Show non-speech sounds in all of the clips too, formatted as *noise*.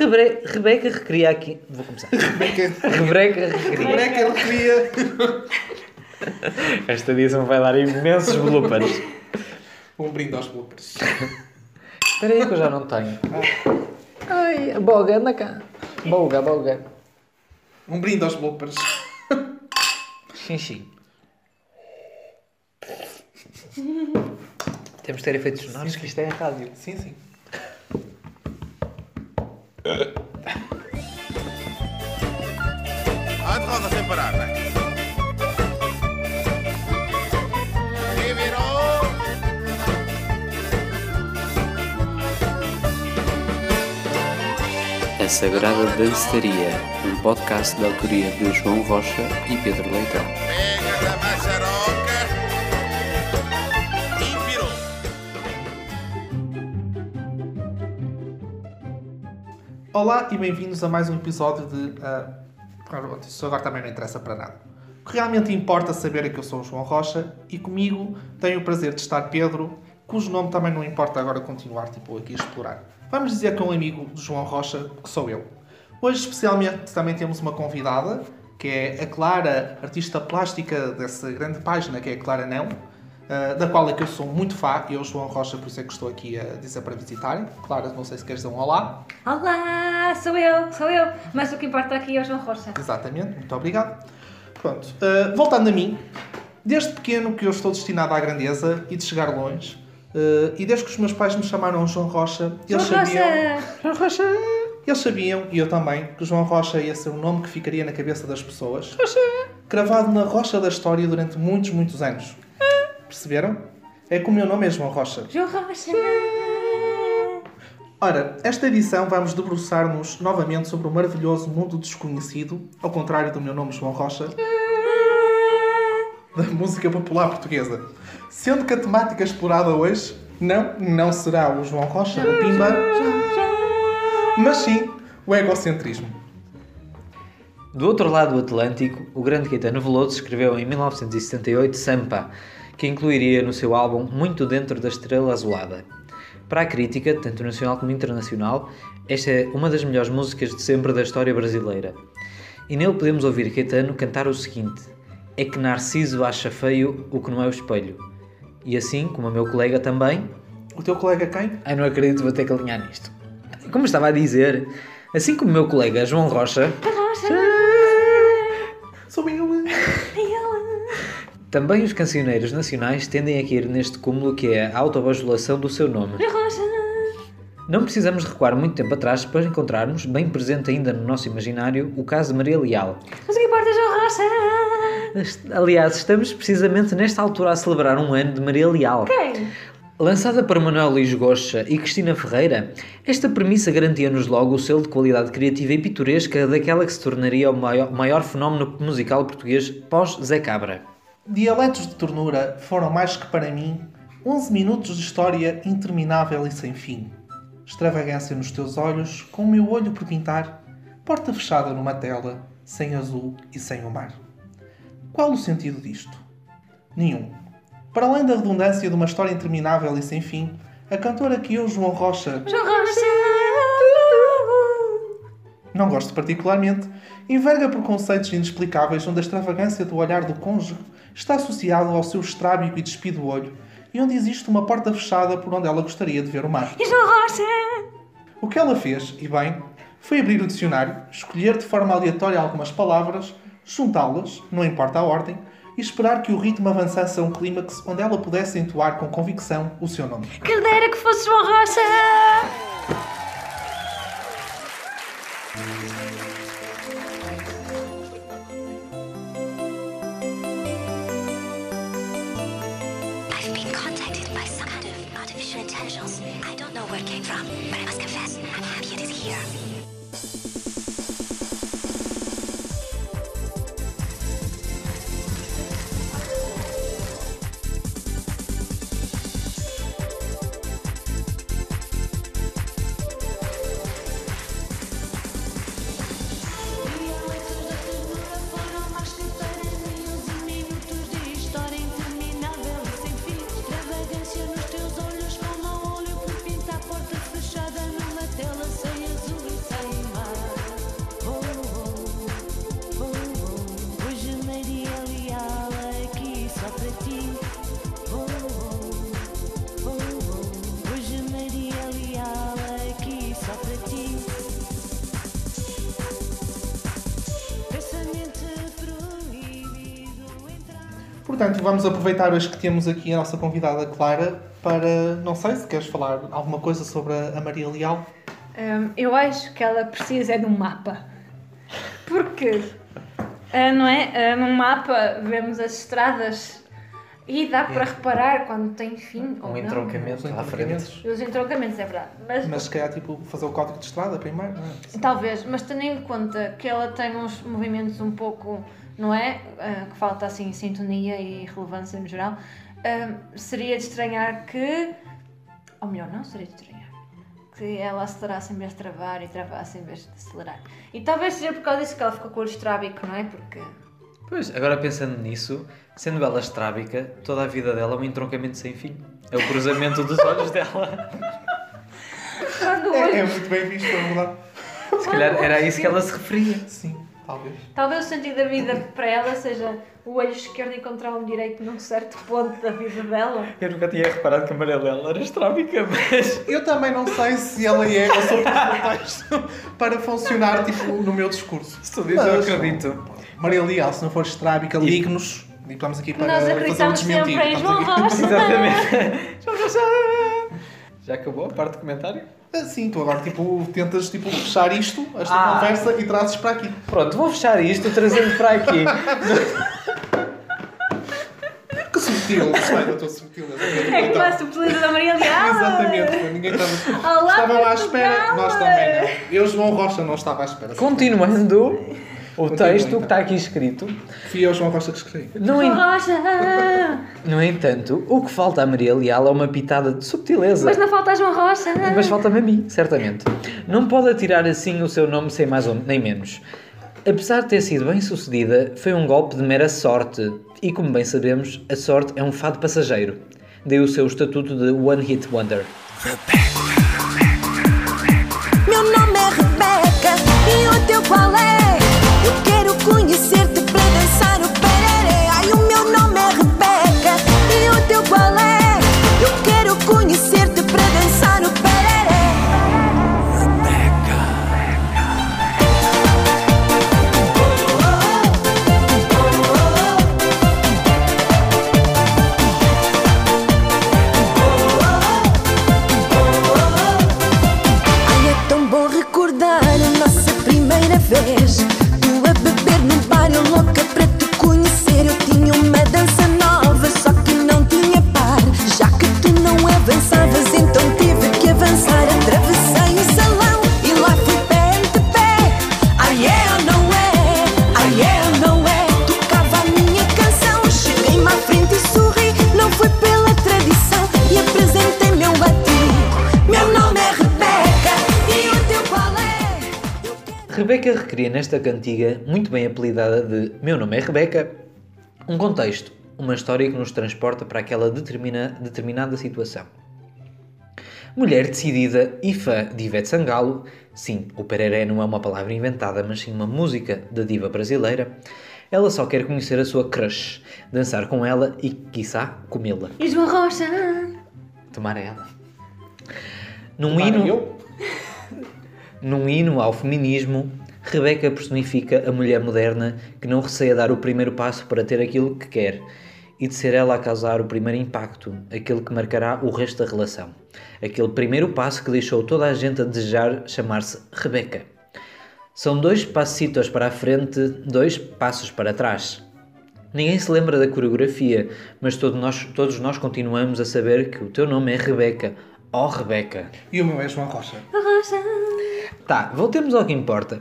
Rebre... Rebeca recria aqui. Vou começar. Rebeca, Rebeca recria. Rebeca recria. Esta edição vai dar imensos bloopers. Um brinde aos bloopers. Espera aí que eu já não tenho. Ai, boga, anda cá. Boga, boga. Um brinde aos bloopers. Xinxi. Temos de ter efeitos sonoros, que isto é rádio. Sim, sim. De roda sem parar? E virou! A Sagrada Danceteria, um podcast da autoria de João Rocha e Pedro Leitão. Olá e bem-vindos a mais um episódio de. ah, pronto, isso agora também não interessa para nada. O que realmente importa saber é que eu sou o João Rocha e comigo tenho o prazer de estar Pedro, cujo nome também não importa agora continuar tipo, aqui a explorar. Vamos dizer que é um amigo de João Rocha, que sou eu. Hoje, especialmente, também temos uma convidada, que é a Clara, artista plástica dessa grande página, que é a Clara Não, ah, da qual é que eu sou muito fã, eu, João Rocha, por isso é que estou aqui a dizer para visitarem. Clara, não sei se queres dizer um olá. Olá, sou eu, sou eu. Mas o que importa aqui é o João Rocha. Exatamente, muito obrigado. Pronto, uh, voltando a mim, desde pequeno que eu estou destinado à grandeza e de chegar longe, uh, e desde que os meus pais me chamaram João Rocha, eles João sabiam. Rocha! João Rocha! Eles sabiam, e eu também, que João Rocha ia ser um nome que ficaria na cabeça das pessoas, cravado na rocha da história durante muitos, muitos anos. Perceberam? É que o meu nome é João Rocha. João Rocha! Ora, esta edição vamos debruçar-nos novamente sobre o maravilhoso mundo desconhecido, ao contrário do meu nome João Rocha, da música popular portuguesa. Sendo que a temática explorada hoje não, não será o João Rocha, o Pimba, mas sim o egocentrismo. Do outro lado do Atlântico, o grande Caetano Veloso escreveu em 1978 Sampa, que incluiria no seu álbum Muito Dentro da Estrela Azulada. Para a crítica, tanto nacional como internacional, esta é uma das melhores músicas de sempre da história brasileira. E nele podemos ouvir Caetano cantar o seguinte: É que Narciso acha feio o que não é o espelho. E assim, como o meu colega também, O teu colega quem? Ai, não acredito, vou ter que alinhar nisto. Como estava a dizer, assim como o meu colega João Rocha, Sou também os cancioneiros nacionais tendem a cair neste cúmulo que é a autobajulação do seu nome. Não precisamos recuar muito tempo atrás para encontrarmos, bem presente ainda no nosso imaginário, o caso de Maria Leal. Mas o que importa é João Rocha! Aliás, estamos precisamente nesta altura a celebrar um ano de Maria Leal. Quem? Lançada por Manuel Luís Goxa e Cristina Ferreira, esta premissa garantia-nos logo o selo de qualidade criativa e pitoresca daquela que se tornaria o maior, maior fenómeno musical português pós-Zé Cabra. Dialetos de ternura foram mais que para mim 11 minutos de história interminável e sem fim. Extravagância nos teus olhos, com o meu olho por pintar, porta fechada numa tela, sem azul e sem o mar. Qual o sentido disto? Nenhum. Para além da redundância de uma história interminável e sem fim, a cantora que eu, João Rocha, João Rocha! não gosto particularmente, enverga por conceitos inexplicáveis onde a extravagância do olhar do cônjuge está associado ao seu estrábico e despido olho e onde existe uma porta fechada por onde ela gostaria de ver o mar. João Rocha! O que ela fez, e bem, foi abrir o dicionário, escolher de forma aleatória algumas palavras, juntá-las, não importa a ordem, e esperar que o ritmo avançasse a um clímax onde ela pudesse entoar com convicção o seu nome. Quem dera que fosse João Rocha! Portanto, vamos aproveitar hoje que temos aqui a nossa convidada Clara para, não sei se queres falar alguma coisa sobre a Maria Leal. Hum, eu acho que ela precisa é de um mapa. Porque, ah, não é? Num mapa vemos as estradas e dá para reparar quando tem fim ou Um não. entroncamento Os à frente. entroncamentos. Os entroncamentos, é verdade. Mas, Mas se calhar, tipo, fazer o código de estrada primeiro, não é? Talvez, mas tendo em conta que ela tem uns movimentos um pouco, não é? Ah, que falta assim sintonia e relevância no geral, ah, seria de estranhar que. Ou melhor, não seria de estranhar. Que ela acelerasse em vez de travar e travasse em vez de acelerar. E talvez seja por causa disso que ela ficou com o olho estrábico, não é? Porque. Pois, agora pensando nisso, sendo ela estrábica, toda a vida dela é um entroncamento sem fim. É o cruzamento dos olhos dela. *laughs* Quando o É, é olho. muito bem visto, é verdade. Se calhar era a isso que ela se referia. Sim, talvez. Talvez o sentido da vida para ela seja o olho esquerdo encontrar o direito num certo ponto da vida dela. Eu nunca tinha reparado que a Maria era estrábica, mas. Eu também não sei se ela é, eu sou contexto para funcionar, tipo, no meu discurso. Se tu dizes, eu acredito. Maria Leal, se não for estrábica, ligue-nos. E estamos aqui para Nós fazer um acreditamos sempre desmentir. em Estamos João Rocha. Exatamente. *laughs* Já acabou a parte de comentário? Ah, Sim, tu agora tipo, tentas tipo, fechar isto, esta Ah. conversa e trazes para aqui. Pronto, vou fechar isto trazendo para aqui. Que sutil, sai da tua sutileza. É como a subtileza da Maria Leal. Exatamente, ninguém estava. Olá, Estavam à espera, nós também não. Eu, João Rocha, não estava à espera. Continuando o texto então. que está aqui escrito. Fui eu, João Rocha, que escrevi. No, João en- Rocha. no entanto, o que falta à Maria Leal é uma pitada de subtileza. Mas não falta a João Rocha. Mas falta-me a mim, certamente. Não pode atirar assim o seu nome sem mais ou nem menos. Apesar de ter sido bem sucedida, foi um golpe de mera sorte. E como bem sabemos, a sorte é um fado passageiro. Daí o seu estatuto de One Hit Wonder. Meu nome é Rebeca e o teu qual é? Rebeca recria nesta cantiga, muito bem apelidada de Meu nome é Rebeca, um contexto, uma história que nos transporta para aquela determina- determinada situação. Mulher decidida e fã de Ivete Sangalo, sim, o pereré não é uma palavra inventada, mas sim uma música da diva brasileira, ela só quer conhecer a sua crush, dançar com ela e, quiçá, comê-la. E João Rocha. Tomar ela. Num Tomara hino, eu? Num hino ao feminismo, Rebeca personifica a mulher moderna que não receia dar o primeiro passo para ter aquilo que quer e de ser ela a causar o primeiro impacto, aquele que marcará o resto da relação. Aquele primeiro passo que deixou toda a gente a desejar chamar-se Rebeca. São dois passitos para a frente, dois passos para trás. Ninguém se lembra da coreografia, mas todos nós, todos nós continuamos a saber que o teu nome é Rebeca. Oh, Rebeca! E o meu é João Rocha. Tá, voltemos ao que importa.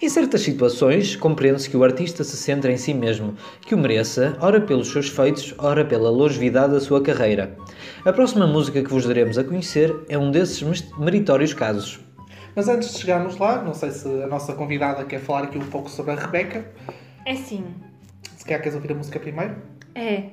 Em certas situações, compreende-se que o artista se centra em si mesmo, que o mereça, ora pelos seus feitos, ora pela longevidade da sua carreira. A próxima música que vos daremos a conhecer é um desses meritórios casos. Mas antes de chegarmos lá, não sei se a nossa convidada quer falar aqui um pouco sobre a Rebeca. É sim. Se calhar queres ouvir a música primeiro? É.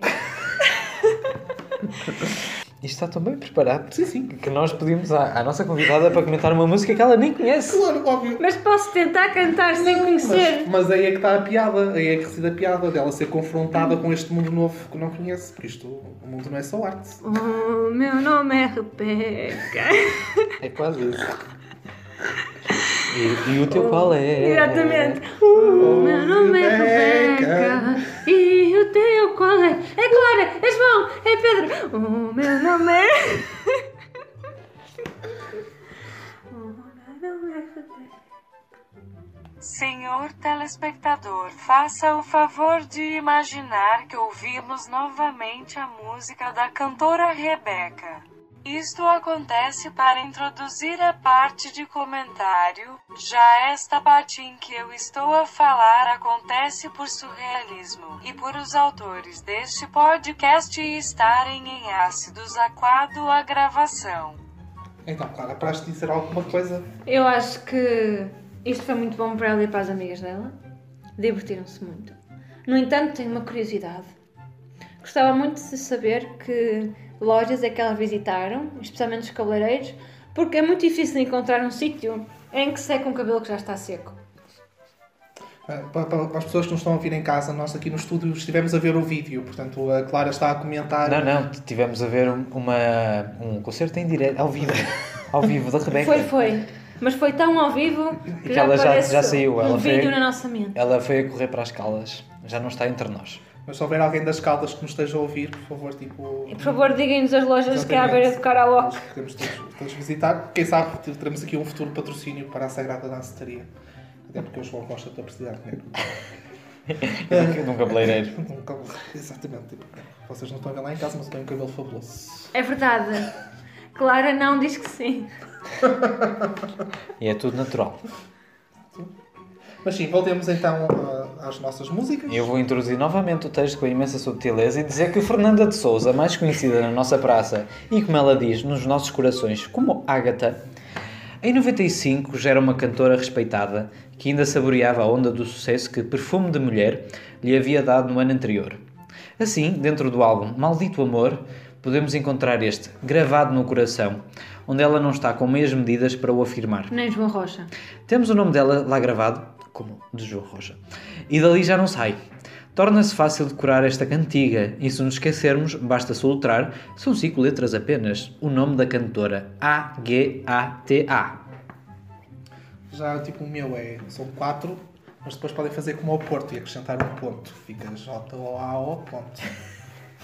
*laughs* Isto está tão bem preparado Sim, sim. que nós pedimos à, à nossa convidada para comentar uma música que ela nem conhece. Claro, óbvio. Mas posso tentar cantar sem conhecer. Mas, mas aí é que está a piada, aí é que reside a piada dela ser confrontada com este mundo novo que não conhece, porque isto, o mundo não é só arte. O meu nome é Rebeca. É quase isso. E, e o teu qual é? Exatamente. O meu nome é Rebeca. E o teu qual é? É Clara, é João, é Pedro. O meu nome é. O meu nome é Rebeca. Senhor telespectador, faça o favor de imaginar que ouvimos novamente a música da cantora Rebeca. Isto acontece para introduzir a parte de comentário, já esta parte em que eu estou a falar acontece por surrealismo e por os autores deste podcast estarem em ácidos aquado a gravação. Então, Clara, para te dizer alguma coisa? Eu acho que isto foi muito bom para ela e para as amigas dela. Divertiram-se muito. No entanto, tenho uma curiosidade. Gostava muito de saber que lojas é que elas visitaram, especialmente os cabeleireiros, porque é muito difícil encontrar um sítio em que seca um cabelo que já está seco. Ah, Para, para- para as pessoas que nos estão a ouvir em casa, nós aqui no estúdio estivemos a ver o vídeo, portanto a Clara está a comentar. Não, não, tivemos a ver um- uma, um concerto em direto, ao vivo, *laughs* ao vivo da Rebeca. Foi, foi. Mas foi tão ao vivo que, Que ela já- já saiu, um ela vídeo foi- na nossa mente. Ela foi a correr para as calas, já não está entre nós. Mas se houver alguém das caldas que nos esteja a ouvir, por favor, tipo. E, por favor, digam-nos as lojas que há à beira do karaoke. Podemos todos, todos visitar. Quem sabe teremos aqui um futuro patrocínio para a Sagrada Danceteria. Até porque o João gosta de precisar de dinheiro. *laughs* Num cabeleireiro. Um *laughs* cabelo- Exatamente. Tipo, vocês não estão a ver lá em casa, mas eu tenho um cabelo fabuloso. É verdade. Clara não diz que sim. E é tudo natural. *laughs* Mas sim, voltemos então ah, às nossas músicas. Eu vou introduzir novamente o texto com imensa subtileza e dizer que Fernanda de Souza, mais conhecida na nossa praça e como ela diz, nos nossos corações, como Ágata, em 95 já era uma cantora respeitada que ainda saboreava a onda do sucesso que Perfume de Mulher lhe havia dado no ano anterior. Assim, dentro do álbum Maldito Amor, podemos encontrar este, gravado no coração, onde ela não está com meias medidas para o afirmar. Nem João Rocha. Temos o nome dela lá gravado, como de João Rocha, e dali já não sai. Torna-se fácil decorar esta cantiga, e se nos esquecermos, basta soltrar, são cinco letras apenas, o nome da cantora, A-G-A-T-A. Já tipo o meu é. São quatro, mas depois podem fazer como ao Porto e acrescentar um ponto. Fica J-O-A-O ponto.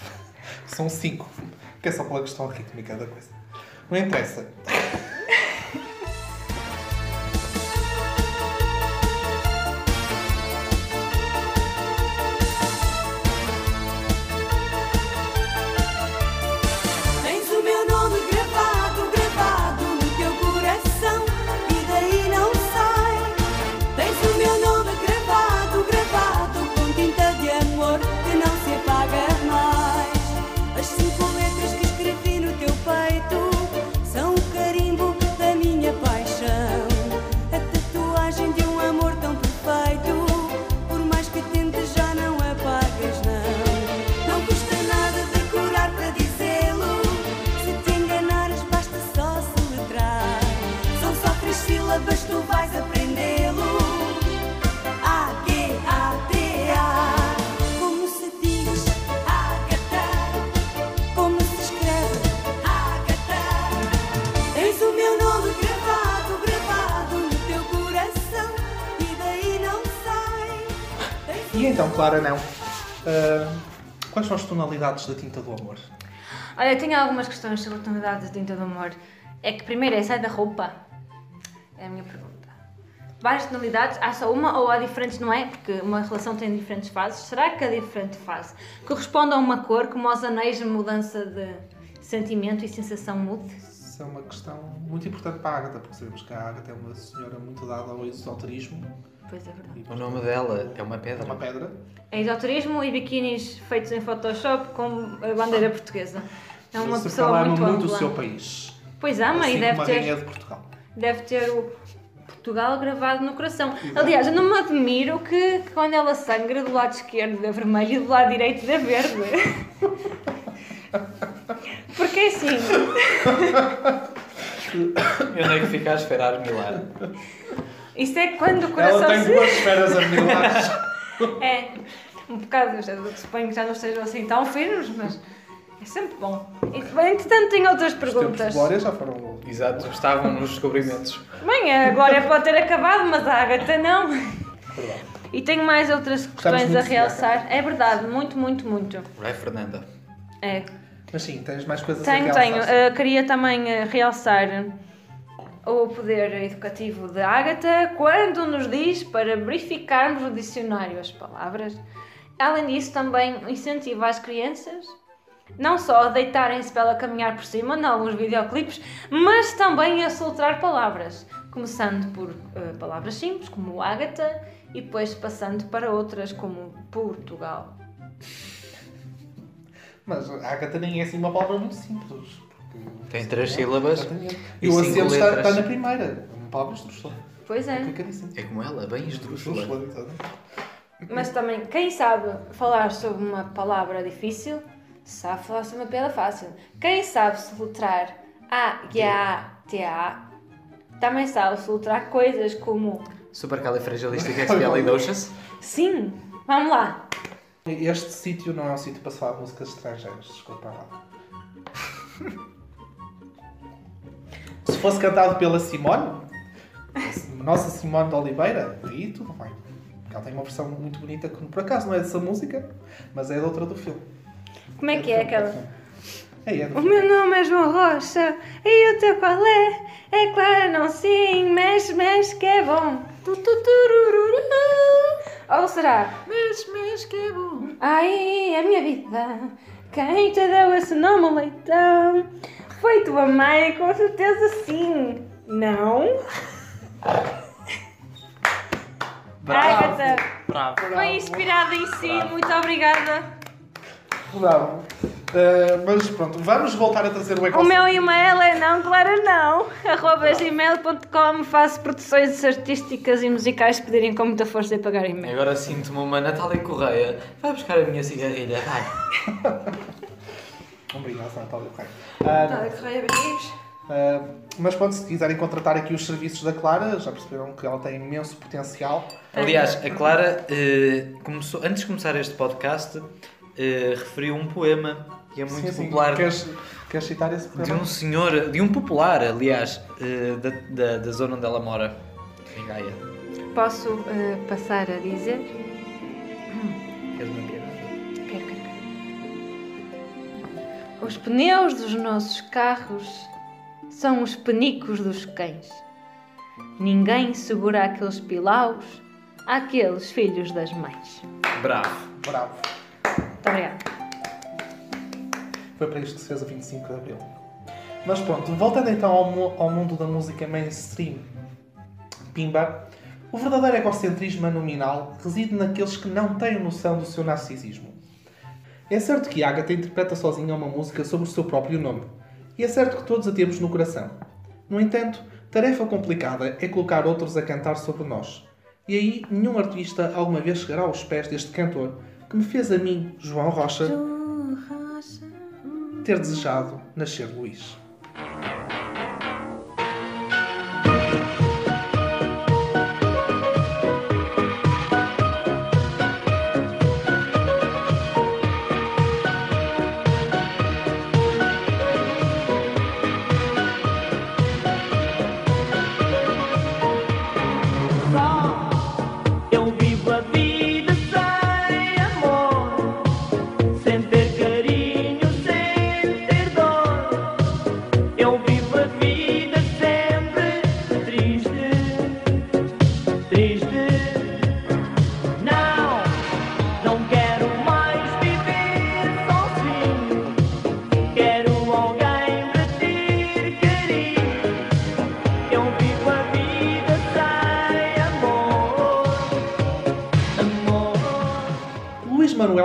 *laughs* São cinco. Que é só pela questão rítmica da coisa. Não interessa. *laughs* não. Ah, quais são as tonalidades da tinta do amor? Olha, eu tenho algumas questões sobre a tonalidade de tinta do amor. É que primeiro é sai da roupa. É a minha pergunta. Várias tonalidades, há só uma ou há diferentes, não é? Porque uma relação tem diferentes fases. Será que a diferente fase corresponde a uma cor, como aos anéis de mudança de sentimento e sensação mude? Isso é uma questão muito importante para a Agatha, porque sabemos que a Agatha é uma senhora muito dada ao esoterismo. Pois é verdade. O nome dela é uma é pedra. uma pedra. É esoterismo e biquinis feitos em Photoshop com a bandeira portuguesa. É uma Se pessoa muito muito ampla. seu país. Pois ama assim e deve ter... de Portugal. deve ter o Portugal gravado no coração. Aliás, eu não me admiro que, que quando ela sangra do lado esquerdo é vermelho e do lado direito é verde. *laughs* Porque é assim, Eu nem que ficar a esperar milar. Isso é quando o Ela coração tem se... duas esferas amilares. *laughs* É, um bocado, suponho que já não estejam assim tão firmes, mas É sempre bom. E, entretanto, tenho outras Os perguntas. glória já foram. Exato, estavam nos descobrimentos. Bem, a Glória pode ter acabado, mas a Agatha não. Verdade. E tenho mais outras questões a realçar. É verdade, muito, muito, muito. Vai, Fernanda. É. Mas sim, tens mais coisas Tenho, a tenho. realçar. Eh, queria também eh, realçar o poder educativo de Agatha quando nos diz para verificarmos no dicionário as palavras. Além disso, também incentiva as crianças não só a deitarem-se para ela caminhar por cima, em alguns videoclipes, mas também a soltar palavras. Começando por eh, palavras simples, como Agatha, e depois passando para outras, como Portugal. Mas a Agatha nem é assim uma palavra muito simples. Tem três sílabas e E o acento está, está na primeira. Uma palavra esdrúxula. Pois é. Complicadíssimo. É como ela, bem esdrúxula. Exatamente. Mas também, quem sabe falar sobre uma palavra difícil, sabe falar sobre uma piada fácil. Quem sabe soltar A, G, A, T, A, também sabe soltar coisas como Supercalifragilisticexpialidocious. sim. Vamos lá. Este sítio não é um sítio para falar músicas estrangeiras, desculpa lá. *laughs* Se fosse cantado pela Simone, nossa Simone de Oliveira, aí tudo bem. Porque ela tem uma versão muito bonita que por acaso não é dessa música, mas é de outra do filme. Como é que é aquela? É, é O filme. meu nome é João Rocha e o teu qual é? É claro, não sim, mexe, mexe que é bom. Tu, tu, turururu. Ou será? Mexe, mexe que é bom. Ai, a minha vida, quem te deu esse nome, leitão? Foi tua mãe, com certeza sim. Não? Agatha, Bravo. foi inspirada em si, muito obrigada. Bravo. Uh, mas pronto, vamos voltar a trazer o O ecosistema. meu e-mail é não, claro não. Arroba gmail.com faço produções artísticas e musicais se pedirem com muita força e pagarem e-mail. Agora sinto-me uma Natália Correia. Vai buscar a minha cigarrilha, vai. *laughs* Obrigado, Natália Correia. Não. Correia. Uh, mas pronto, se quiserem contratar aqui os serviços da Clara, já perceberam que ela tem imenso potencial. Aliás, a Clara, eh, começou, antes de começar este podcast, eh, referiu um poema que é muito Sim, sim. popular. Queres, queres citar esse De poema? um senhor, de um popular, aliás, eh, da, da, da zona onde ela mora, em Gaia. Posso passar a dizer? Queres uma Os pneus dos nossos carros são os penicos dos cães. Ninguém segura aqueles pilaus àqueles filhos das mães. Bravo. Bravo. Muito obrigada. Foi para isto que se fez a 25 de Abril. Mas pronto, voltando então ao, ao mundo da música mainstream, Pimba, o verdadeiro egocentrismo nominal reside naqueles que não têm noção do seu narcisismo. É certo que Agatha interpreta sozinha uma música sobre o seu próprio nome, e é certo que todos a temos no coração. No entanto, tarefa complicada é colocar outros a cantar sobre nós. E aí, nenhum artista alguma vez chegará aos pés deste cantor que me fez a mim, João Rocha, ter desejado nascer Luís.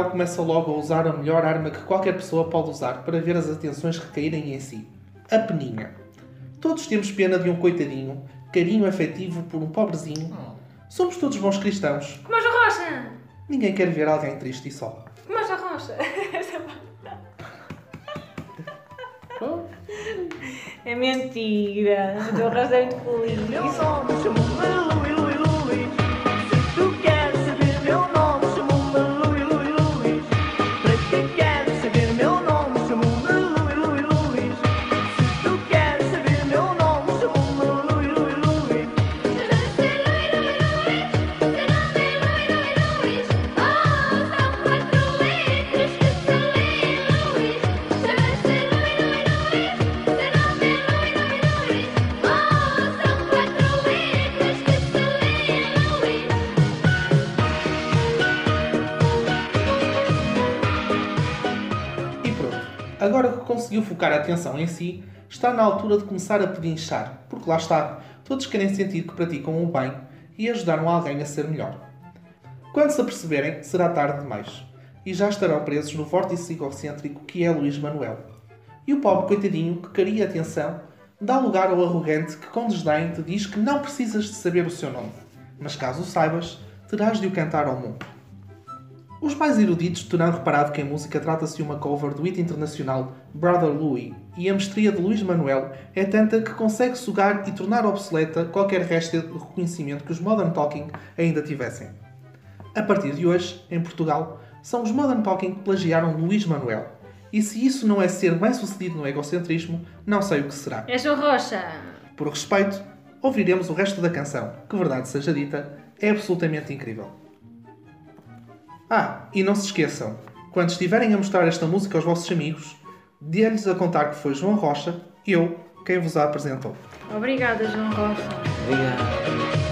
Começa logo a usar a melhor arma que qualquer pessoa pode usar para ver as atenções recaírem em si: a peninha. Todos temos pena de um coitadinho, carinho afetivo por um pobrezinho. Somos todos bons cristãos. Como a Rocha! Ninguém quer ver alguém triste e só. Como a Rocha! *laughs* É mentira. O teu rosto é muito feliz. Conseguiu focar a atenção em si, está na altura de começar a pedinchar, porque lá está, todos querem sentir que praticam o bem e ajudaram alguém a ser melhor. Quando se aperceberem, será tarde demais, e já estarão presos no vórtice egocêntrico que é Luís Manuel. E o pobre coitadinho que queria atenção dá lugar ao arrogante que com desdém te diz que não precisas de saber o seu nome, mas caso o saibas, terás de o cantar ao mundo. Os mais eruditos terão reparado que a música trata-se de uma cover do hit internacional Brother Louie e a mestria de Luís Manuel é tanta que consegue sugar e tornar obsoleta qualquer resto de reconhecimento que os Modern Talking ainda tivessem. A partir de hoje, em Portugal, são os Modern Talking que plagiaram Luís Manuel. E se isso não é ser bem sucedido no egocentrismo, não sei o que será. És o Rocha. Por respeito, ouviremos o resto da canção, que verdade seja dita, é absolutamente incrível. Ah, e não se esqueçam, quando estiverem a mostrar esta música aos vossos amigos, dê-lhes a contar que foi João Rocha, eu, quem vos a apresentou. Obrigada, João Rocha. Obrigado.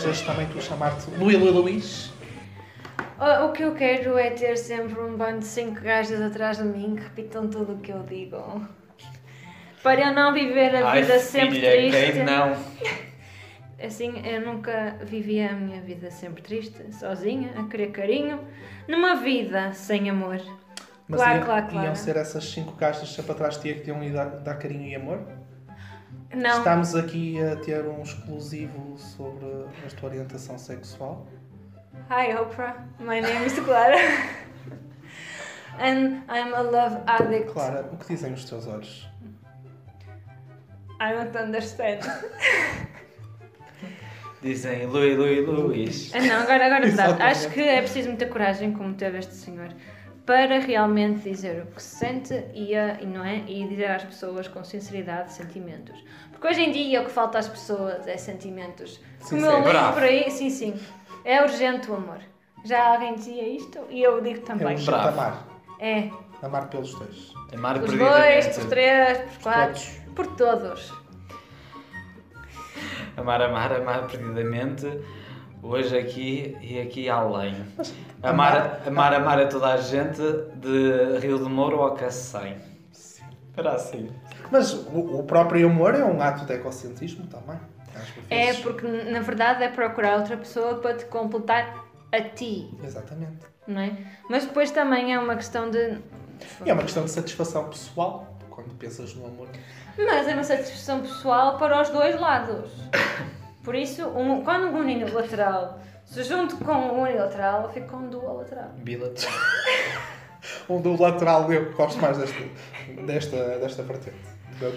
Desejas também tu chamar-te Lui, Luís? O, o que eu quero é ter sempre um bando de cinco gajas atrás de mim que repitam tudo o que eu digo. Para eu não viver a vida sempre filha, triste. quem não? *laughs* Assim, eu nunca vivi a minha vida sempre triste, sozinha, a querer carinho, numa vida sem amor. Mas claro, iam, claro, claro. iam ser essas cinco caixas sempre atrás de ti que tinham ido dar, dar carinho e amor? Não, Estamos aqui a ter um exclusivo sobre a tua orientação sexual. Hi Oprah, my name is Clara. And I'm a love addict. Clara, o que dizem os teus olhos? I don't understand. *laughs* Dizem Lui, Lui, Luís. Ah, não, agora, agora *laughs* é verdade. Acho que é preciso muita coragem, como teve este senhor, para realmente dizer o que se sente e, a- e não é? E dizer às pessoas com sinceridade sentimentos. Porque hoje em dia o que falta às pessoas é sentimentos. Como eu li Bravo. por aí, sim, sim. É urgente o amor. Já alguém dizia isto e eu digo É também. urgente Bravo. amar. É. Amar pelos dois. Amar Os perdidamente. dois, por três, por quatro, por todos. Amar, amar, amar perdidamente. Hoje aqui e aqui além. *laughs* Amar, amar, amar a toda a gente de Rio de Moro ao Cacém. Era assim. Mas o, o próprio amor é um ato de egocentrismo também. É porque na verdade é procurar outra pessoa para te completar a ti, Exatamente. não é? Mas depois também é uma questão de. É uma questão de satisfação pessoal quando pensas no amor. Mas é uma satisfação pessoal para os dois lados. *coughs* Por isso, um- quando um unilateral se junta com um unilateral, fica um duolateral. Billet. *laughs* Um do lateral, eu gosto mais desta, desta, desta vertente. Da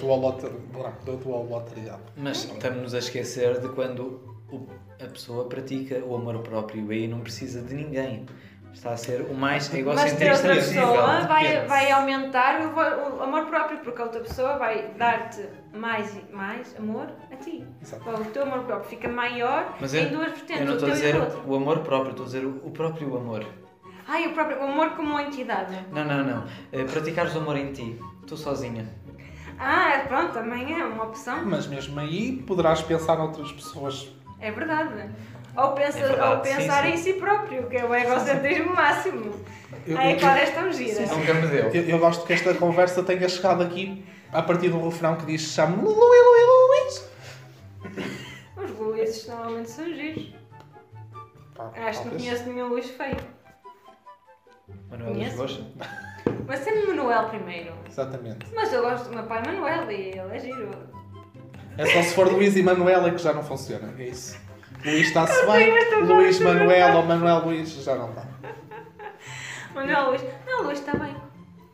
dualoteridade. Mas estamos a esquecer de quando o- a pessoa pratica o amor próprio e aí não precisa de ninguém. Está a ser o mais Mas ter egocentrista outra pessoa vai, vai aumentar o, o amor próprio, porque a outra pessoa vai dar-te mais, e mais amor ti. Exato. O teu amor próprio fica maior Mas em eu, duas vertentes, eu não o estou a teu e dizer o outro. o amor próprio, estou a dizer o, o próprio amor. Ai, o, próprio, o amor como uma entidade. Não, não, não. Eh, praticares o amor em ti. Tu sozinha. Ah, pronto, também é uma opção. Mas mesmo aí poderás pensar noutras pessoas. É verdade. Ou, pensa, É verdade, ou pensar sim, sim. em si próprio, que é o egocentrismo máximo. Eu- Ai, eu- claro, és tão gira. Nunca me deu. Eu, eu gosto que esta conversa tenha chegado aqui a partir de um refrão que diz Luí, Luís. *laughs* Os Luíses normalmente são giros. Pá, Acho que não talvez. conheço nenhum Luís feio. Manuel Conheço? Lisboa. *laughs* Mas sempre Manuel primeiro. Exatamente. Mas eu gosto do meu pai Manuel e ele é giro. É só se for Luís e Manuela que já não funciona. É isso. Luís está-se Eu bem, Luís Manuel ou Manuel Luís já não dá. *laughs* Manuel Luís. Não, Luís está bem.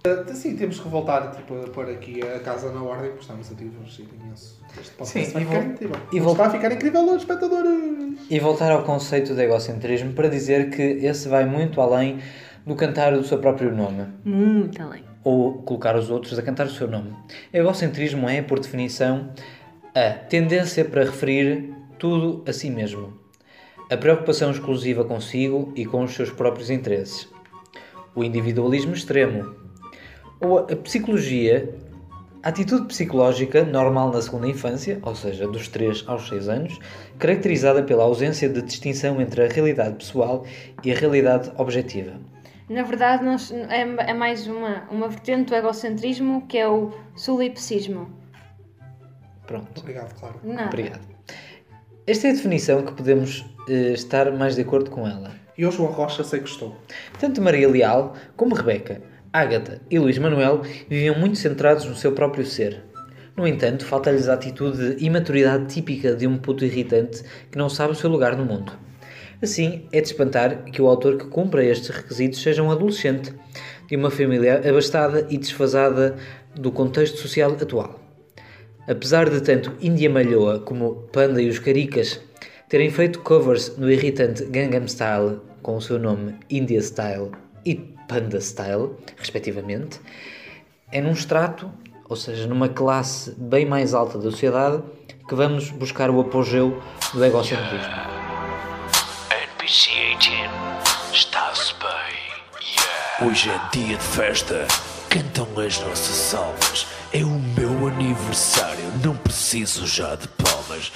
Uh, Sim, temos que voltar tipo, a pôr aqui a casa na ordem porque estamos a divergir imenso. Este podcast Sim, vai e ficar incrível. e Não vol- Está a ficar incrível, os espectadores. E voltar ao conceito de egocentrismo para dizer que esse vai muito além do cantar o seu próprio nome. Muito além. ou colocar os outros a cantar o seu nome. Egocentrismo é, por definição, a tendência para referir tudo a si mesmo, a preocupação exclusiva consigo e com os seus próprios interesses, o individualismo extremo, a psicologia, a atitude psicológica normal na segunda infância, ou seja, dos 3 aos 6 anos, caracterizada pela ausência de distinção entre a realidade pessoal e a realidade objetiva. Na verdade, nós, é, é mais uma, uma vertente do egocentrismo que é o solipsismo. Pronto. Obrigado, claro. Não. Obrigado. Esta é a definição que podemos eh, estar mais de acordo com ela. E eu, João Rocha, sei que estou. Tanto Maria Leal como Rebeca, Ágata e Luís Manuel viviam muito centrados no seu próprio ser. No entanto, falta-lhes a atitude de imaturidade típica de um puto irritante que não sabe o seu lugar no mundo. Assim, é de espantar que o autor que cumpra estes requisitos seja um adolescente de uma família abastada e desfasada do contexto social atual. Apesar de tanto Índia Malhoa como Panda e os Caricas terem feito covers no irritante Gangnam Style com o seu nome India Style e Panda Style, respectivamente, é num extrato, ou seja, numa classe bem mais alta da sociedade, que vamos buscar o apogeu do egocentrismo. NPC 18 está-se bem. Hoje é dia de festa, cantam as nossas salvas. É o meu aniversário, não preciso já de palmas.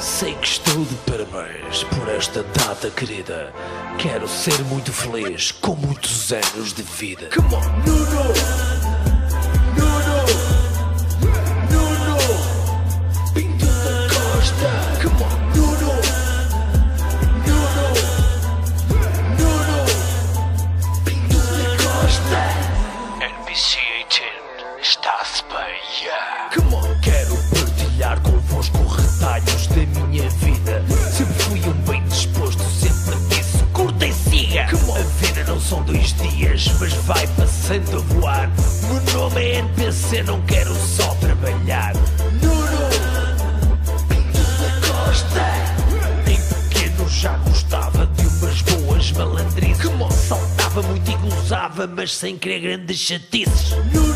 Sei que estou de parabéns por esta data querida. Quero ser muito feliz com muitos anos de vida. Come on, Nuno! NPC, não quero só trabalhar. Nuno! Da Costa! Em pequeno já gostava de umas boas malandrizes. Saltava muito e gozava, mas sem querer grandes chatices. Nuno!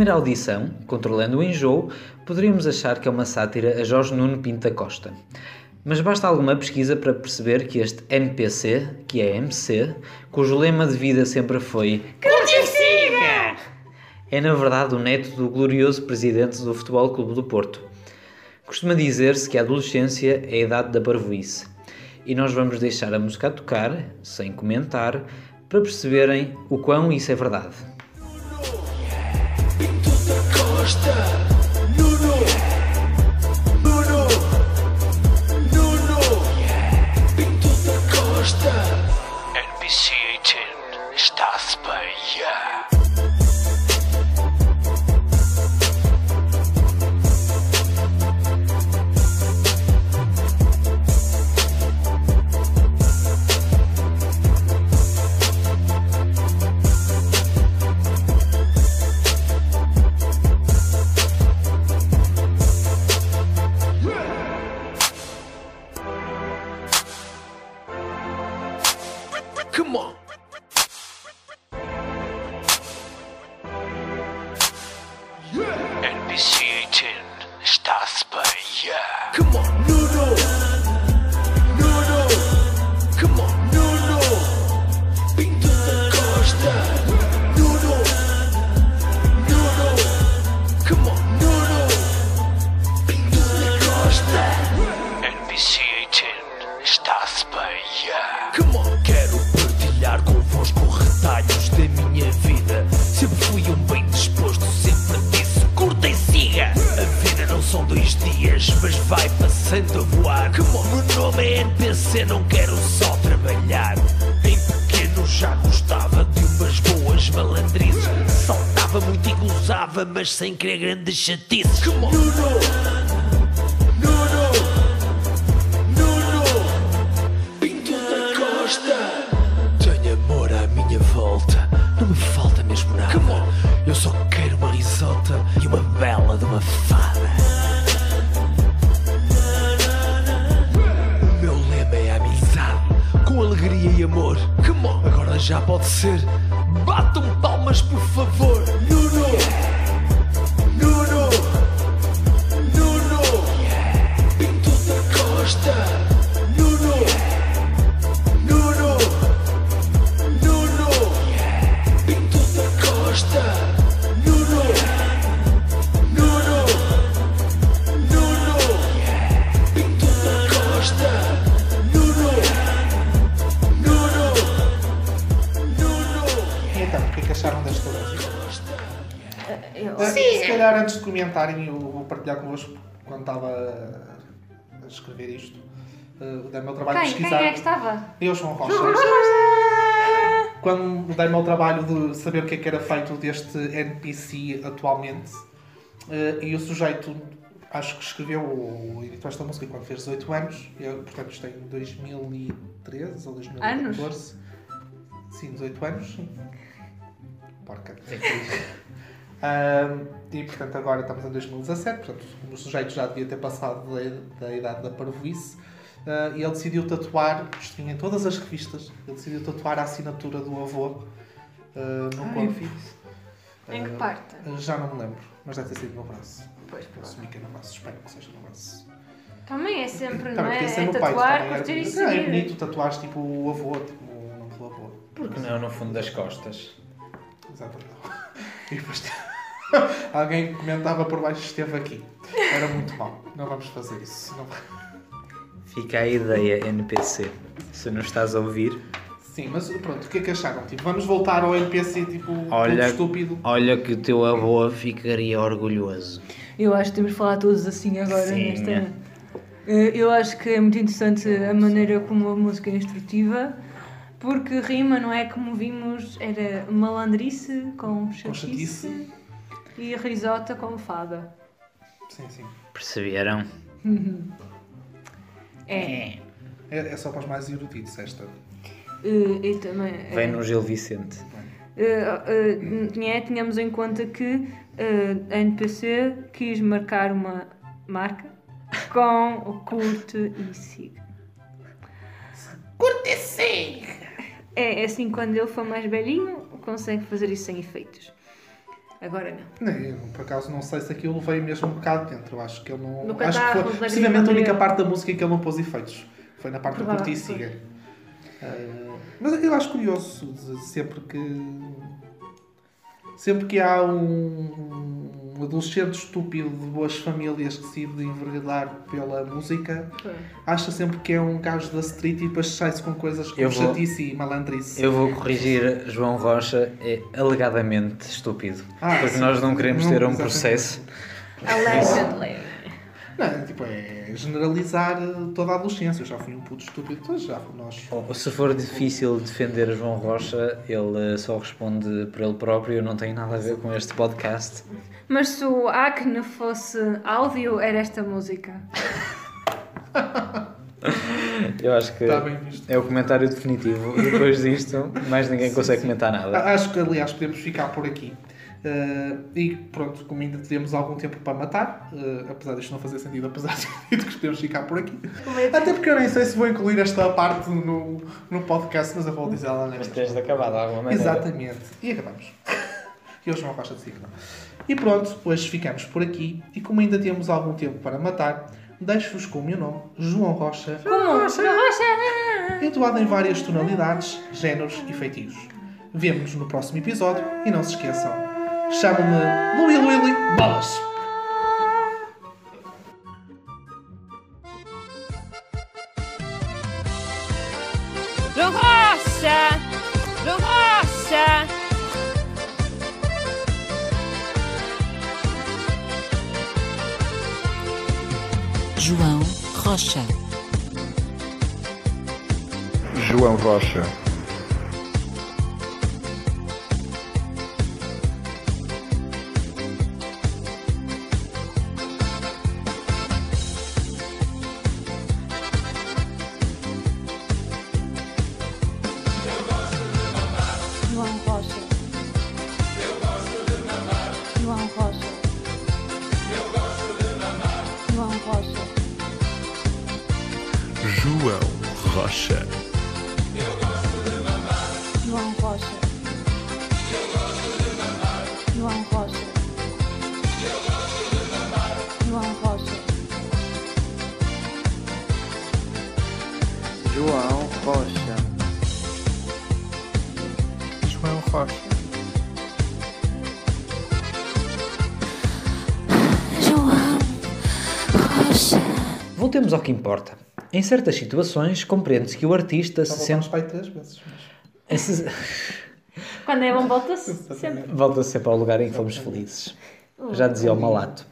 Primeira audição, controlando o enjoo, poderíamos achar que é uma sátira a Jorge Nuno Pinto da Costa. Mas basta alguma pesquisa para perceber que este NPC, que é MC, cujo lema de vida sempre foi é na verdade o neto do glorioso presidente do Futebol Clube do Porto. Costuma dizer-se que a adolescência é a idade da parvoíce. E nós vamos deixar a música a tocar, sem comentar, para perceberem o quão isso é verdade. Pinto sem querer grandes chatices. Nuno! Comentarem, eu vou partilhar convosco quando estava a escrever isto. Uh, dei-me ao trabalho de Quem? Quem pesquisar. é que estava? Eu, João Rocha. Quando dei-me ao trabalho de saber o que é que era feito deste NPC atualmente, eh, e o sujeito, acho que escreveu ou editou esta música quando fez 18 anos, eu, portanto isto é em 2013 ou 2014. Sim, 18 anos, sim. Porca. Ahm, e portanto agora estamos em 2017, portanto o sujeito já devia ter passado da, da idade da parvoíce ah, e ele decidiu tatuar, isto vinha em todas as revistas, ele decidiu tatuar a assinatura do avô ah, no Ai, corpo. Em que Ah, parte? Já não me lembro, mas deve ter sido no braço. Pois, Assumi que é no braço, espero que seja no braço. Também é sempre, não Também é? ser É tatuar, era curtir e. Ah, é seguir. bonito tatuares tipo o avô, tipo o nome do avô. Porque não no fundo das costas? Exato. E depois *laughs* alguém comentava por baixo esteve aqui. Era muito mal. Não vamos fazer isso. Não- Fica a ideia, NPC. Se não estás a ouvir, Sim, mas pronto, o que é que acharam? Tipo, vamos voltar ao NPC tipo olha, estúpido. olha que o teu avô ficaria orgulhoso. Eu acho que temos de falar todos assim agora Sim, nesta. é. Eh, Eu acho que é muito interessante a maneira como a música é instrutiva, porque rima, não é? Como vimos, era malandrice com chatice, chatice. e risota com fada. Sim, sim. Perceberam? É. É, é só para os mais eruditos esta. E também. Vem eh, no Gil Vicente. eh, tinha- Tínhamos em conta que a NPC quis marcar uma marca com o curte e siga. Curte e siga! É, é assim, quando ele for mais velhinho, consegue fazer isso sem efeitos. Agora não. Eu, por acaso não sei se aquilo veio mesmo um bocado dentro. Eu acho que ele não. No acho que foi da precisamente a única parte da música em que ele não pôs efeitos. Foi na parte e Provável, siga. Ah, mas eu acho curioso sempre que. Sempre que há um adolescente estúpido de boas famílias que decide enveredar pela música, acha sempre que é um gajo da street e depois sai-se com coisas como vou- chatice e malandrice. Eu vou corrigir João Rocha, é alegadamente estúpido. Ah, porque sim. nós não queremos Não, ter um processo. Allegedly. Não, tipo, é generalizar toda a adolescência. Eu já fui um puto estúpido, todos já nós. Ou Se for difícil defender João Rocha, ele eh, só responde por ele próprio. Eu não tenho nada a ver com este podcast. Mas se o Acne fosse áudio, era esta música. *laughs* Eu acho que Está bem visto. é o comentário definitivo. Depois disto, mais ninguém consegue comentar nada. Acho que, aliás, podemos ficar por aqui. Eh, e pronto, como ainda temos algum tempo para matar, eh, apesar disto não fazer sentido, apesar *laughs* de que podemos ficar por aqui. Até porque eu nem sei se vou incluir esta parte no, no podcast, mas eu vou dizer lá Mas nesta. tens de acabar de alguma maneira. Exatamente. E acabamos. *laughs* E o João Rocha designou. E pronto, hoje ficamos por aqui. E como ainda temos algum tempo para matar, deixo-vos com o meu nome, João Rocha, Como? Rocha! entoado em várias tonalidades, géneros e feitios. Vemo-nos no próximo episódio e não se esqueçam, chamo-me Louie Louie Bolas! Rocha. João Rocha. João Rocha. João Rocha. João Rocha. Voltemos ao que importa. Em certas situações, compreende-se que o artista Já se sente. para aí três vezes. Esse- *laughs* Quando é bom, volta-se sempre. Volta sempre ao lugar em que fomos felizes. Já dizia o malato.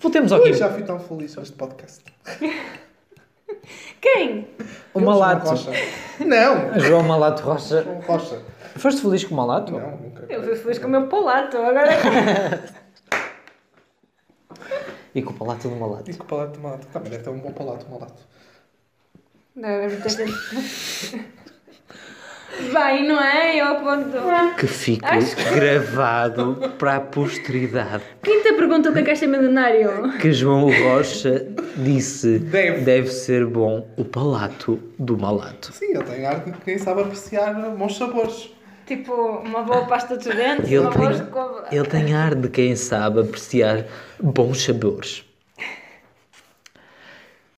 Voltemos ao Ui, que já fui tão feliz com este podcast. *laughs* Quem? O Eu, malato. João Rocha. *laughs* Não! João Malato Rocha. João Rocha. Foste feliz com o Malato? Não, nunca. Eu fui feliz com o meu polato, agora. *laughs* E com o Palato do Malato. E com o palato de malato. Também deve ter um bom palato, malato. Deve ter *laughs* Vai, não é? Eu aponto. Que Acho que- gravado para a posteridade. Quinta pergunta: o que é que ser milionário? Que João Rocha disse Deve. ser bom o Palato do Malato. Sim, ele tem arte de quem sabe apreciar bons sabores. Tipo, uma boa pasta de dentes, Ele uma boa tem, escova. ele tem ar de quem sabe apreciar bons sabores.